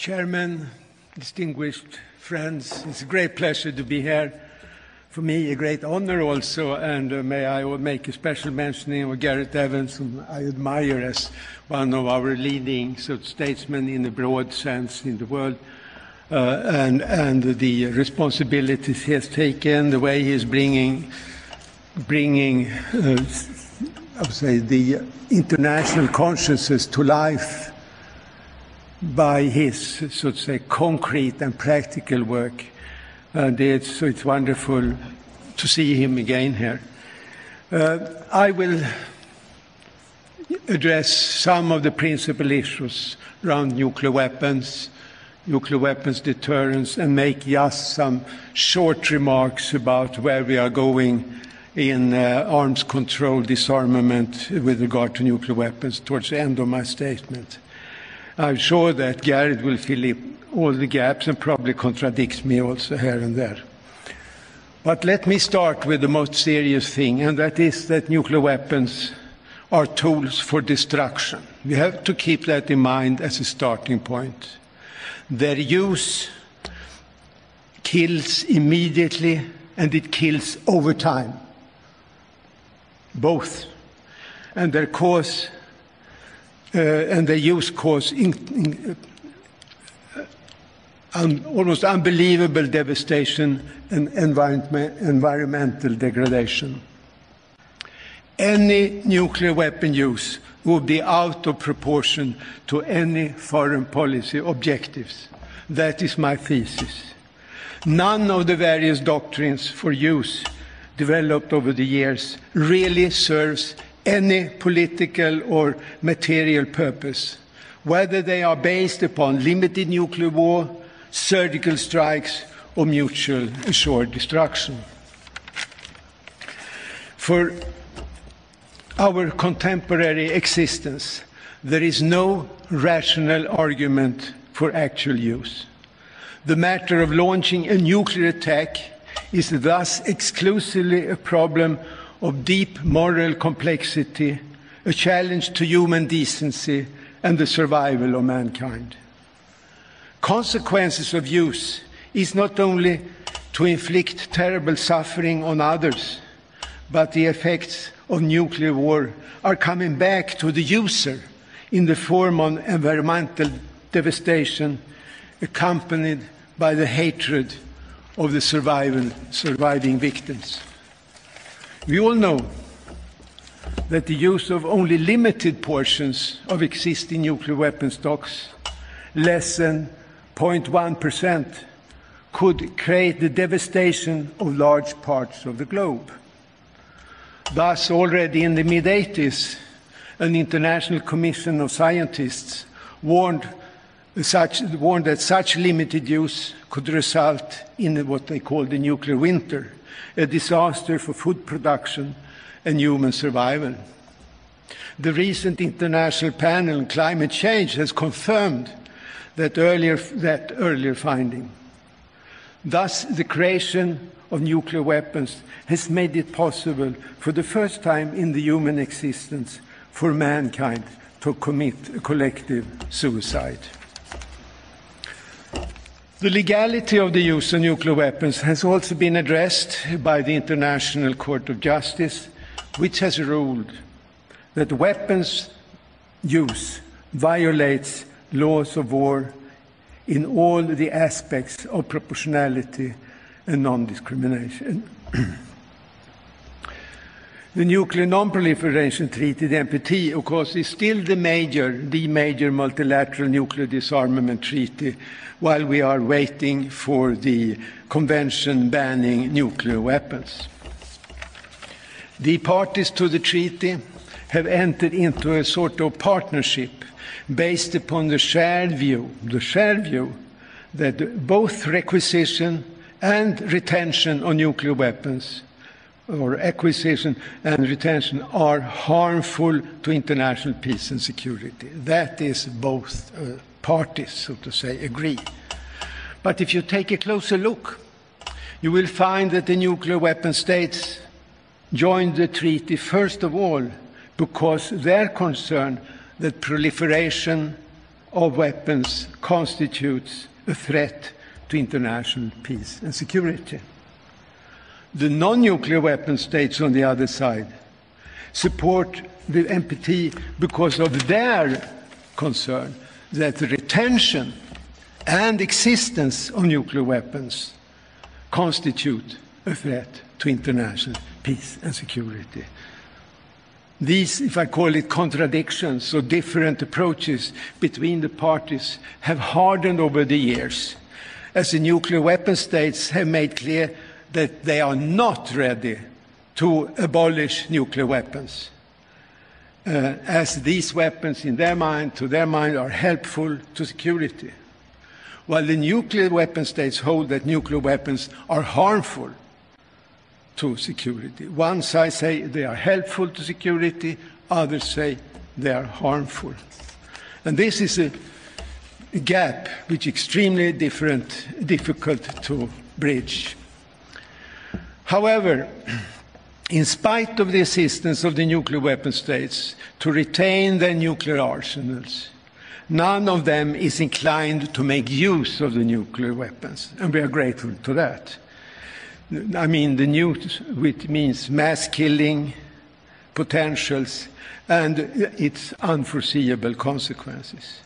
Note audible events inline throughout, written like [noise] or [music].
Chairman, distinguished friends, it's a great pleasure to be here. For me, a great honor also, and uh, may I make a special mentioning of Gareth Evans, whom I admire as one of our leading statesmen in a broad sense in the world, uh, and, and the responsibilities he has taken, the way he is bringing, bringing uh, I would say, the international consciousness to life by his, so to say, concrete and practical work. And it's, it's wonderful to see him again here. Uh, I will address some of the principal issues around nuclear weapons, nuclear weapons deterrence, and make just some short remarks about where we are going in uh, arms control disarmament with regard to nuclear weapons towards the end of my statement. I'm sure that Gareth will fill in all the gaps and probably contradicts me also here and there. But let me start with the most serious thing, and that is that nuclear weapons are tools for destruction. We have to keep that in mind as a starting point. Their use kills immediately and it kills over time. Both. And their cause Uh, and their use cause in, in, uh, un, almost unbelievable devastation and environment, environmental degradation. Any nuclear weapon use would be out of proportion to any foreign policy objectives. That is my thesis. None of the various doctrines for use developed over the years really serves any political or material purpose, whether they are based upon limited nuclear war, surgical strikes, or mutual assured destruction. For our contemporary existence, there is no rational argument for actual use. The matter of launching a nuclear attack is thus exclusively a problem of deep moral complexity, a challenge to human decency and the survival of mankind. Consequences of use is not only to inflict terrible suffering on others, but the effects of nuclear war are coming back to the user in the form of environmental devastation accompanied by the hatred of the survival, surviving victims. We all know that the use of only limited portions of existing nuclear weapon stocks, less than 0.1%, could create the devastation of large parts of the globe. Thus, already in the mid 80s, an international commission of scientists warned, such, warned that such limited use could result in what they call the nuclear winter, a disaster for food production and human survival. The recent international panel on climate change has confirmed that earlier, that earlier finding. Thus, the creation of nuclear weapons has made it possible for the first time in the human existence for mankind to commit collective suicide. The legality of the use of nuclear weapons has also been addressed by the International Court of Justice, which has ruled that weapons use violates laws of war in all the aspects of proportionality and non discrimination. [clears throat] the Nuclear Non-Proliferation Treaty, the NPT, of course, is still the major, the major multilateral nuclear disarmament treaty while we are waiting for the convention banning nuclear weapons. The parties to the treaty have entered into a sort of partnership based upon the shared view, the shared view that both requisition and retention of nuclear weapons or acquisition and retention are harmful to international peace and security. That is both uh, parties, so to say, agree. But if you take a closer look, you will find that the nuclear weapon states joined the treaty first of all because they're concerned that proliferation of weapons constitutes a threat to international peace and security. The non nuclear weapon states, on the other side, support the NPT because of their concern that the retention and existence of nuclear weapons constitute a threat to international peace and security. These, if I call it contradictions or different approaches between the parties, have hardened over the years as the nuclear weapon states have made clear that they are not ready to abolish nuclear weapons. Uh, as these weapons, in their mind, to their mind, are helpful to security. While the nuclear weapon states hold that nuclear weapons are harmful to security. One side say they are helpful to security, others say they are harmful. And this is a gap which is extremely different, difficult to bridge. However, in spite of the assistance of the nuclear weapon states to retain their nuclear arsenals, none of them is inclined to make use of the nuclear weapons, and we are grateful to that. I mean, the nukes, which means mass killing potentials and its unforeseeable consequences.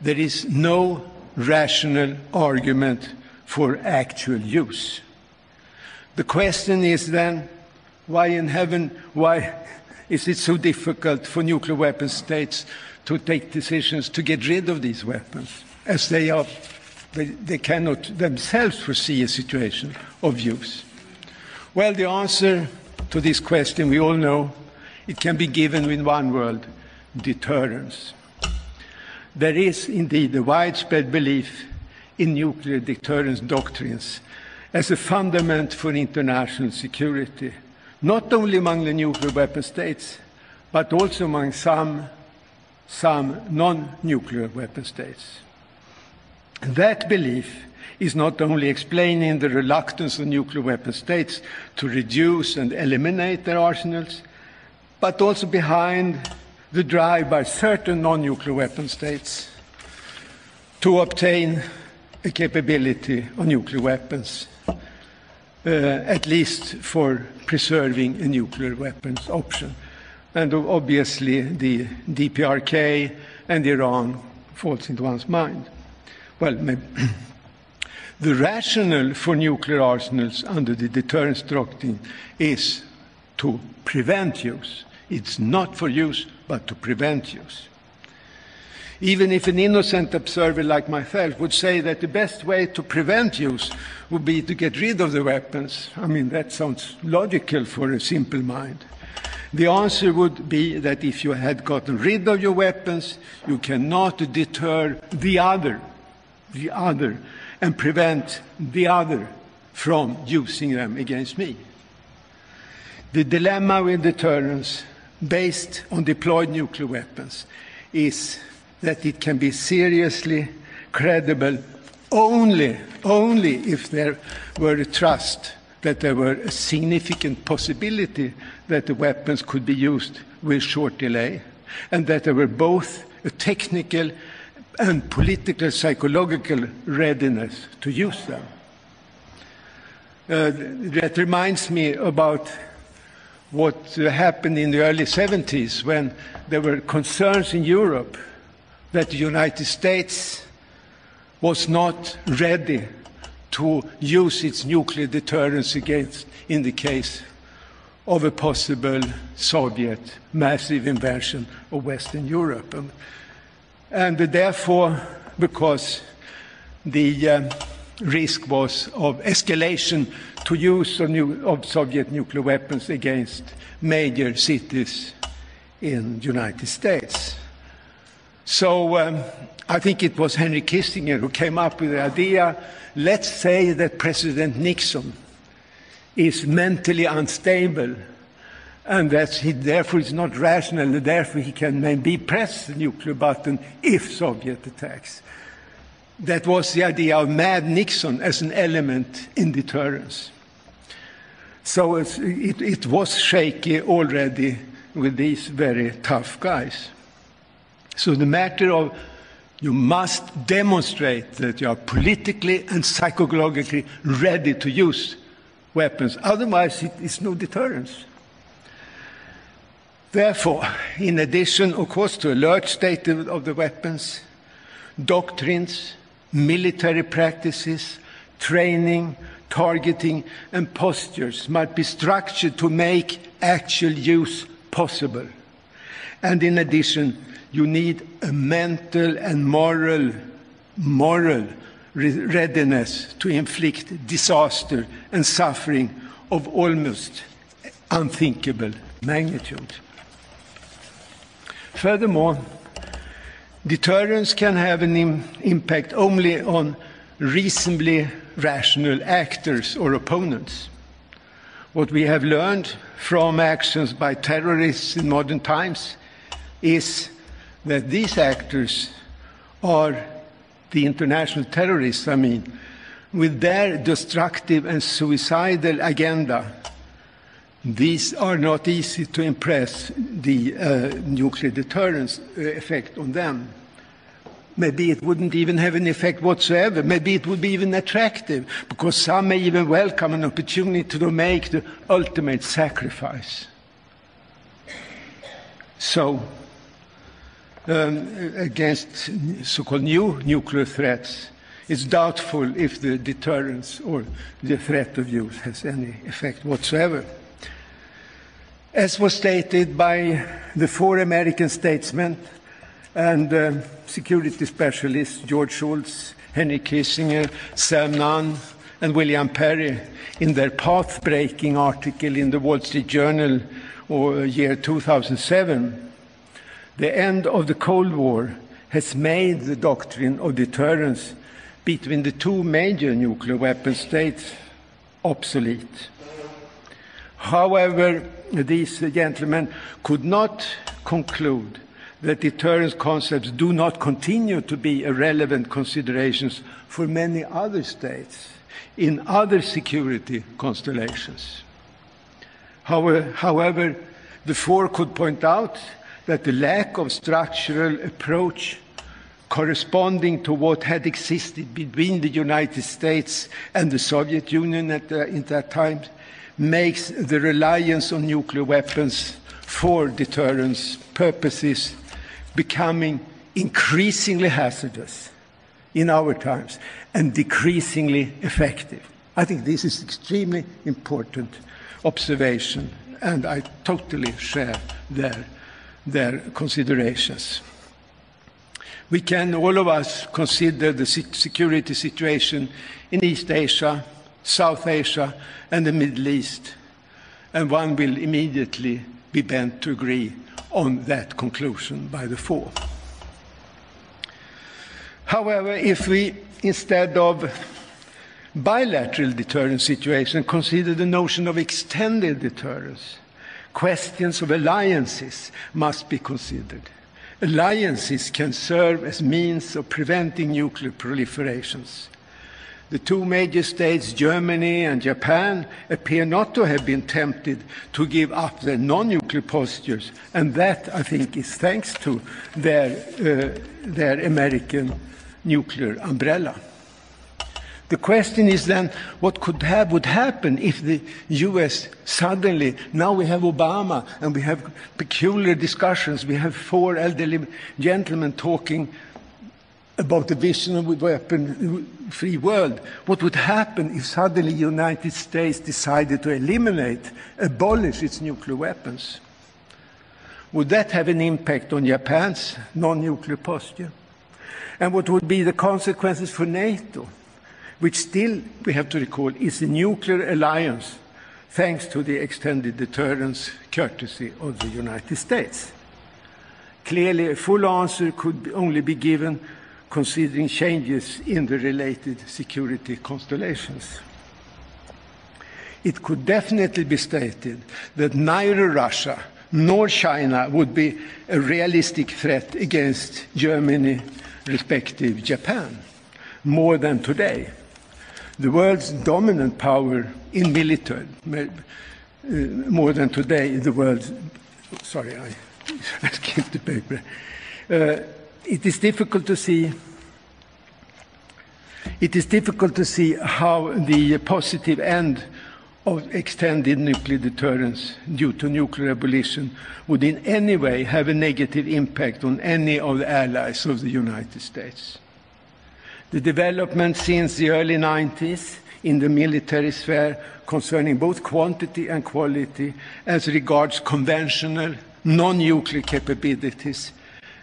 There is no rational argument for actual use. The question is then, why in heaven, why is it so difficult for nuclear weapon states to take decisions to get rid of these weapons, as they, are, they, they cannot themselves foresee a situation of use? Well, the answer to this question we all know it can be given in one word deterrence. There is indeed a widespread belief in nuclear deterrence doctrines as a fundament for international security, not only among the nuclear weapon states, but also among some, some non nuclear weapon states. That belief is not only explaining the reluctance of nuclear weapon states to reduce and eliminate their arsenals, but also behind the drive by certain non nuclear weapon states to obtain a capability of nuclear weapons, uh, at least for preserving a nuclear weapons option. And obviously, the DPRK and Iran falls into one's mind. Well, maybe. [clears throat] the rationale for nuclear arsenals under the deterrence doctrine is to prevent use. It's not for use, but to prevent use. Even if an innocent observer like myself would say that the best way to prevent use would be to get rid of the weapons, I mean, that sounds logical for a simple mind. The answer would be that if you had gotten rid of your weapons, you cannot deter the other, the other, and prevent the other from using them against me. The dilemma with deterrence based on deployed nuclear weapons is that it can be seriously credible only, only if there were a trust that there were a significant possibility that the weapons could be used with short delay, and that there were both a technical and political psychological readiness to use them. Uh, that reminds me about what happened in the early 70s when there were concerns in Europe that the United States was not ready to use its nuclear deterrence against in the case of a possible Soviet massive invasion of Western Europe. And, and therefore, because the uh, risk was of escalation to use of, new, of, Soviet nuclear weapons against major cities in the United States. So um, I think it was Henry Kissinger who came up with the idea let's say that President Nixon is mentally unstable and that he therefore is not rational and therefore he can maybe press the nuclear button if Soviet attacks. That was the idea of Mad Nixon as an element in deterrence. So it, it was shaky already with these very tough guys. So the matter of You must demonstrate that you are politically and psychologically ready to use weapons. Otherwise, it is no deterrence. Therefore, in addition, of course, to alert state of the weapons, doctrines, military practices, training, targeting, and postures might be structured to make actual use possible. And in addition, you need a mental and moral, moral readiness to inflict disaster and suffering of almost unthinkable magnitude. Furthermore, deterrence can have an Im- impact only on reasonably rational actors or opponents. What we have learned from actions by terrorists in modern times is that these actors are the international terrorists, I mean, with their destructive and suicidal agenda. These are not easy to impress the uh, nuclear deterrence uh, effect on them. Maybe it wouldn't even have an effect whatsoever. Maybe it would be even attractive because some may even welcome an opportunity to make the ultimate sacrifice. So, um, against so called new nuclear threats, it's doubtful if the deterrence or the threat of use has any effect whatsoever. As was stated by the four American statesmen and uh, security specialists George Shultz, Henry Kissinger, Sam Nunn, and William Perry in their path breaking article in the Wall Street Journal or year 2007, the end of the Cold War has made the doctrine of deterrence between the two major nuclear weapon states obsolete. However, these gentlemen could not conclude that deterrence concepts do not continue to be relevant considerations for many other states in other security constellations. However, the four could point out that the lack of structural approach corresponding to what had existed between the United States and the Soviet Union at, the, at that time makes the reliance on nuclear weapons for deterrence purposes becoming increasingly hazardous in our times and decreasingly effective. I think this is an extremely important observation, and I totally share their, their considerations. We can, all of us, consider the security situation in East Asia, South Asia, and the Middle East, and one will immediately be bent to agree on that conclusion by the four. However, if we, instead of bilateral deterrence situation, consider the notion of extended deterrence, questions of alliances must be considered. Alliances can serve as means of preventing nuclear proliferations. The two major states, Germany and Japan, appear not to have been tempted to give up their non nuclear postures, and that, I think, is thanks to their, uh, their American nuclear umbrella. The question is then what could have, would happen if the US suddenly, now we have Obama and we have peculiar discussions, we have four elderly gentlemen talking about the vision of a weapon free world. What would happen if suddenly the United States decided to eliminate, abolish its nuclear weapons? Would that have an impact on Japan's non-nuclear posture? And what would be the consequences for NATO, which still, we have to recall, is a nuclear alliance thanks to the extended deterrence courtesy of the United States? Clearly, a full answer could only be given considering changes in the related security constellations. It could definitely be stated that neither Russia nor China would be a realistic threat against Germany, respective Japan, more than today. The world's dominant power in military, uh, more than today, the world's, sorry, I, [laughs] I skipped the paper. Uh, it is difficult to see it is difficult to see how the positive end of extended nuclear deterrence due to nuclear abolition would in any way have a negative impact on any of the allies of the United States. The development since the early 90s in the military sphere concerning both quantity and quality as regards conventional non-nuclear capabilities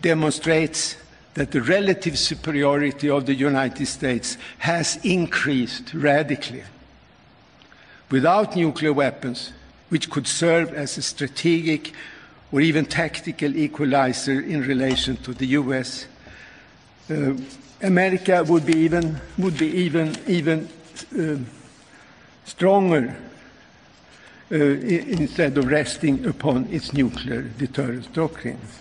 demonstrates that the relative superiority of the United States has increased radically. Without nuclear weapons, which could serve as a strategic or even tactical equalizer in relation to the US, uh, America would be even, would be even, even uh, stronger uh, instead of resting upon its nuclear deterrence doctrines.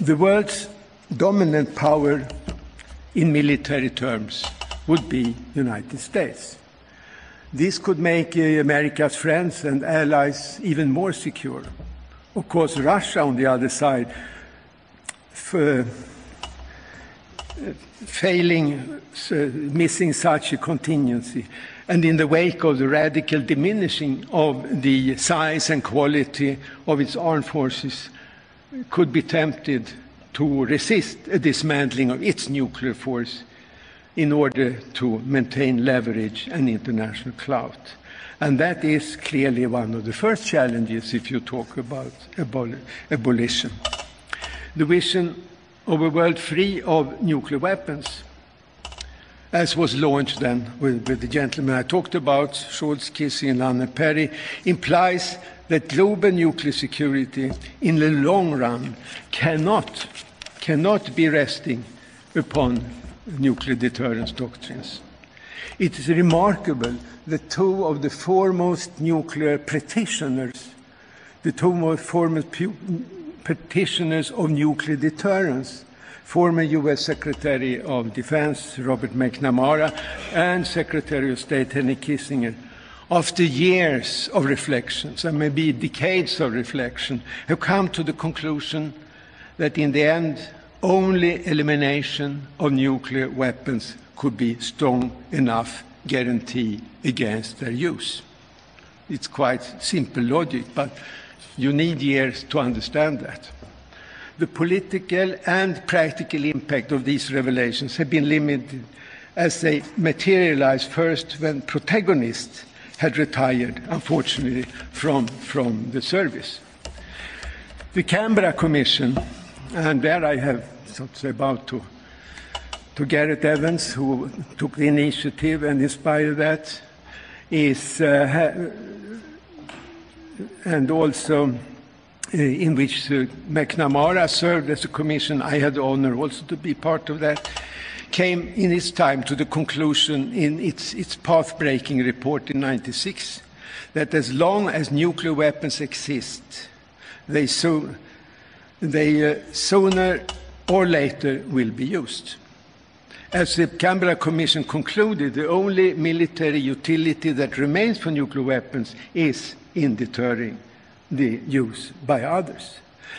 The world's dominant power in military terms would be the United States. This could make uh, America's friends and allies even more secure. Of course, Russia, on the other side, uh, failing, missing such a contingency, and in the wake of the radical diminishing of the size and quality of its armed forces, could be tempted to resist a dismantling of its nuclear force in order to maintain leverage and international clout. And that is clearly one of the first challenges if you talk about abol abolition. The vision of a world free of nuclear weapons, as was launched then with, with the gentleman I talked about, Shultz, Kissinger, and Perry, implies that global nuclear security in the long run cannot, cannot be resting upon nuclear deterrence doctrines. It is remarkable that two of the foremost nuclear practitioners, the two most foremost practitioners of nuclear deterrence, former U.S. Secretary of Defense Robert McNamara and Secretary of State Henry Kissinger, after years of reflections and maybe decades of reflection, have come to the conclusion that in the end, only elimination of nuclear weapons could be strong enough guarantee against their use. It's quite simple logic, but you need years to understand that. The political and practical impact of these revelations have been limited as they materialized first when protagonists had retired, unfortunately, from, from the service. The Canberra Commission, and there I have to say, about to, to Gareth Evans, who took the initiative and inspired that, is, uh, and also uh, in which uh, McNamara served as a commission. I had the honor also to be part of that came in its time to the conclusion in its, its path-breaking report in 96 that as long as nuclear weapons exist, they, so, they uh, sooner or later will be used. As the Canberra Commission concluded, the only military utility that remains for nuclear weapons is in deterring the use by others.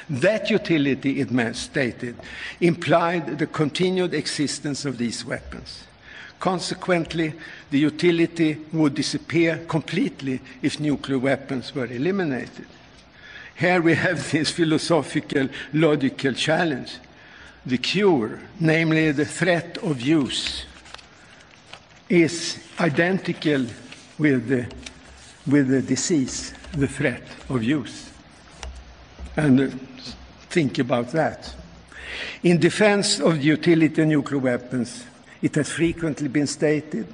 That utility, it stated, implied the continued existence of these weapons. Consequently, the utility would disappear completely if nuclear weapons were eliminated. Here we have [laughs] this philosophical, logical challenge. The cure, namely the threat of use, is identical with the, with the disease, the threat of use. And uh, think about that. In defense of the utility of nuclear weapons, it has frequently been stated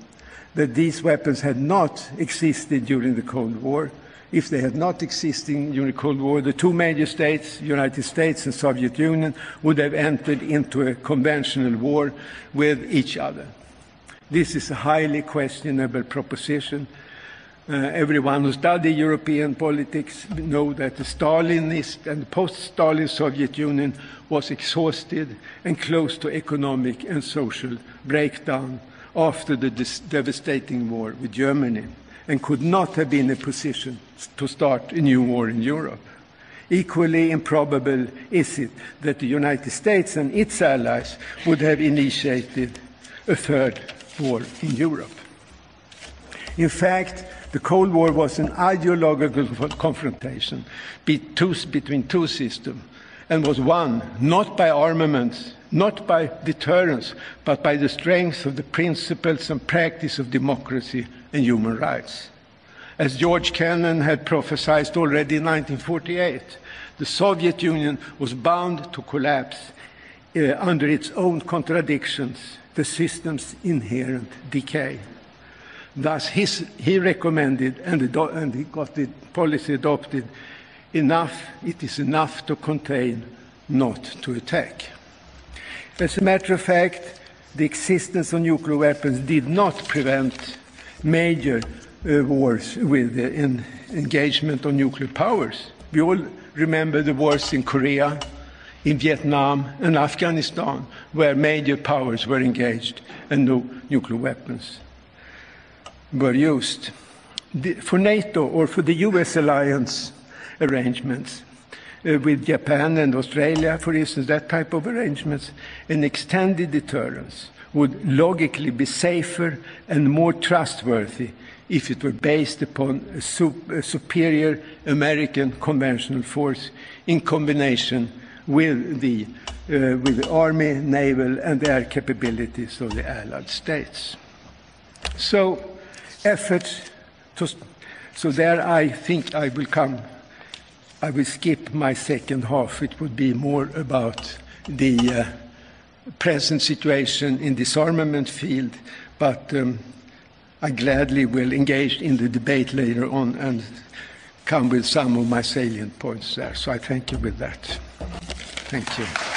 that these weapons had not existed during the Cold War. If they had not existed during the Cold War, the two major states, United States and Soviet Union, would have entered into a conventional war with each other. This is a highly questionable proposition uh, everyone who study European politics know that the Stalinist and post-Stalin Soviet Union was exhausted and close to economic and social breakdown after the devastating war with Germany. and could not have been in a position to start a new war in Europe. Equally improbable is it that the United States and its allies would have initiated a third war in Europe. In fact, the Cold War was an ideological confrontation between two systems and was won not by armaments, not by deterrence, but by the strength of the principles and practice of democracy and human rights. As George Kennan had prophesied already in 1948, the Soviet Union was bound to collapse uh, under its own contradictions, the system's inherent decay. Thus, his, he recommended, and, and he got the policy adopted, enough, it is enough to contain, not to attack. As a matter of fact, the existence of nuclear weapons did not prevent major wars with the engagement of nuclear powers. We all remember the wars in Korea, in Vietnam, and Afghanistan, where major powers were engaged and no nuclear weapons were used. The, for NATO or for the US alliance arrangements uh, with Japan and Australia, for instance, that type of arrangements, an extended deterrence would logically be safer and more trustworthy if it were based upon a, sup a superior American conventional force in combination with the, uh, with the army, naval, and air capabilities of the Allied states. So, efforts to. So there I think I will come, I will skip my second half. It would be more about the uh, present situation in disarmament field, but um, I gladly will engage in the debate later on and come with some of my salient points there. So I thank you with that. Thank you.